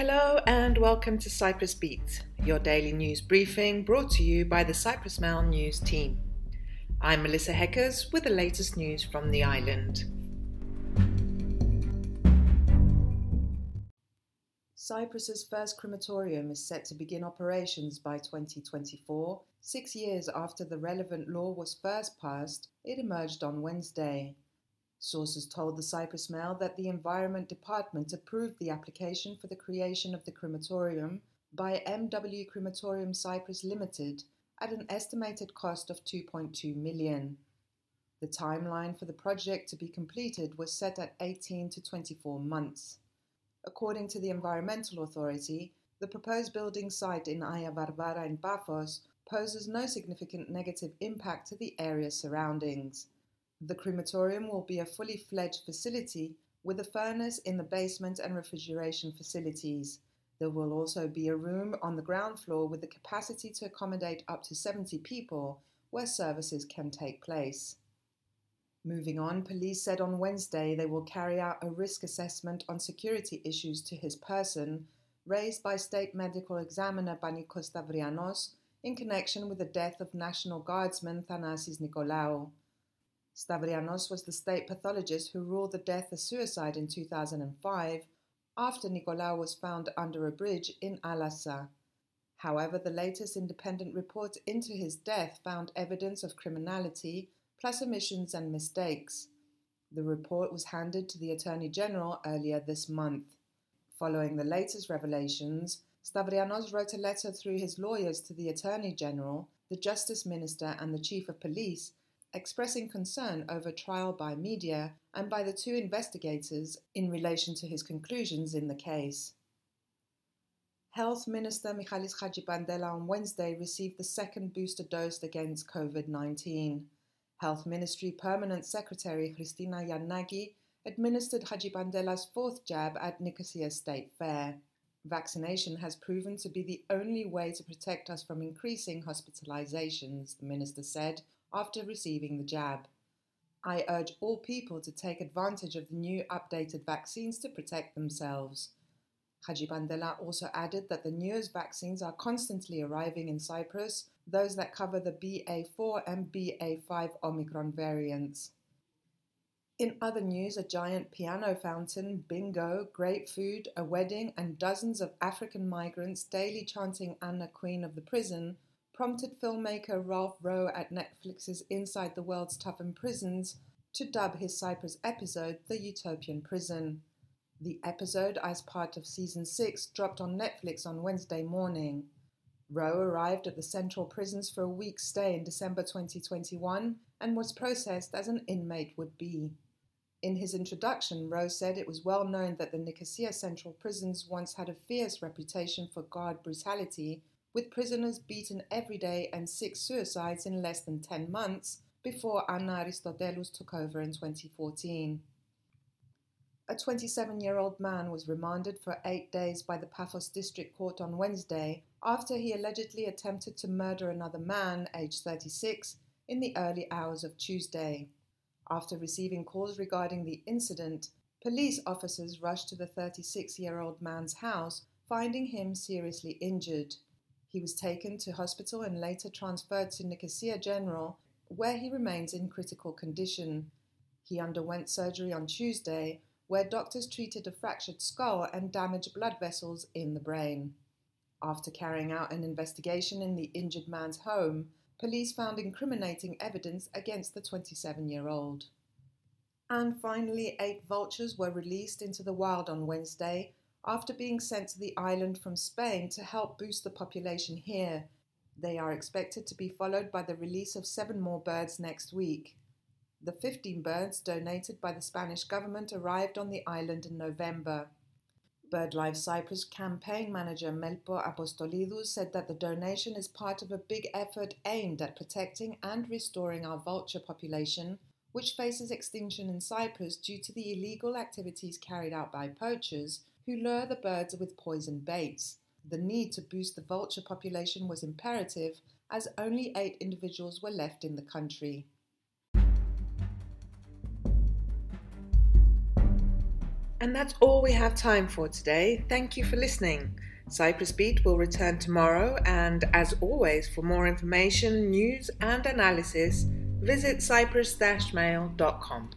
Hello and welcome to Cyprus Beat, your daily news briefing brought to you by the Cyprus Mail News team. I'm Melissa Hekkers with the latest news from the island. Cyprus's first crematorium is set to begin operations by 2024, six years after the relevant law was first passed. It emerged on Wednesday. Sources told the Cyprus Mail that the Environment Department approved the application for the creation of the crematorium by MW Crematorium Cyprus Limited at an estimated cost of 2.2 million. The timeline for the project to be completed was set at 18 to 24 months. According to the Environmental Authority, the proposed building site in Aya Varvara in Paphos poses no significant negative impact to the area surroundings. The crematorium will be a fully fledged facility with a furnace in the basement and refrigeration facilities. There will also be a room on the ground floor with the capacity to accommodate up to 70 people where services can take place. Moving on, police said on Wednesday they will carry out a risk assessment on security issues to his person raised by State Medical Examiner Panikos Stavrianos in connection with the death of National Guardsman Thanasis Nicolaou. Stavrianos was the state pathologist who ruled the death a suicide in 2005 after Nicolaou was found under a bridge in Alassa. However, the latest independent report into his death found evidence of criminality plus omissions and mistakes. The report was handed to the Attorney General earlier this month. Following the latest revelations, Stavrianos wrote a letter through his lawyers to the Attorney General, the Justice Minister, and the Chief of Police expressing concern over trial by media and by the two investigators in relation to his conclusions in the case. Health Minister Michalis Hadjipantela on Wednesday received the second booster dose against COVID 19. Health Ministry Permanent Secretary Christina Giannaki administered Hadjipantela's fourth jab at Nicosia State Fair. Vaccination has proven to be the only way to protect us from increasing hospitalizations, the minister said, after receiving the jab. I urge all people to take advantage of the new updated vaccines to protect themselves. Hadjipantela also added that the newest vaccines are constantly arriving in Cyprus, those that cover the BA4 and BA5 Omicron variants. In other news, a giant piano fountain, bingo, great food, a wedding, and dozens of African migrants daily chanting Anna, Queen of the Prison prompted filmmaker Raphael Rowe at Netflix's Inside the World's Toughest Prisons to dub his Cyprus episode The Utopian Prison. The episode, as part of season 6, dropped on Netflix on Wednesday morning. Rowe arrived at the central prisons for a week's stay in December 2021 and was processed as an inmate would be. In his introduction, Rowe said it was well known that the Nicosia Central Prisons once had a fierce reputation for guard brutality with prisoners beaten every day and six suicides in less than 10 months before Anna Aristotelous took over in 2014. A 27 year old man was remanded for eight days by the Paphos District Court on Wednesday after he allegedly attempted to murder another man, aged 36, in the early hours of Tuesday. After receiving calls regarding the incident, police officers rushed to the 36 year old man's house, finding him seriously injured. He was taken to hospital and later transferred to Nicosia General, where he remains in critical condition. He underwent surgery on Tuesday, where doctors treated a fractured skull and damaged blood vessels in the brain. After carrying out an investigation in the injured man's home, police found incriminating evidence against the 27 year old. And finally, eight vultures were released into the wild on Wednesday after being sent to the island from Spain to help boost the population here. They are expected to be followed by the release of seven more birds next week. The 15 birds donated by the Spanish government arrived on the island in November. BirdLife Cyprus campaign manager Melpo Apostolidou said that the donation is part of a big effort aimed at protecting and restoring our vulture population, which faces extinction in Cyprus due to the illegal activities carried out by poachers who lure the birds with poison baits. The need to boost the vulture population was imperative as only eight individuals were left in the country. And that's all we have time for today. Thank you for listening. Cyprus Beat will return tomorrow, and as always, for more information, news, and analysis, visit cyprus-mail.com.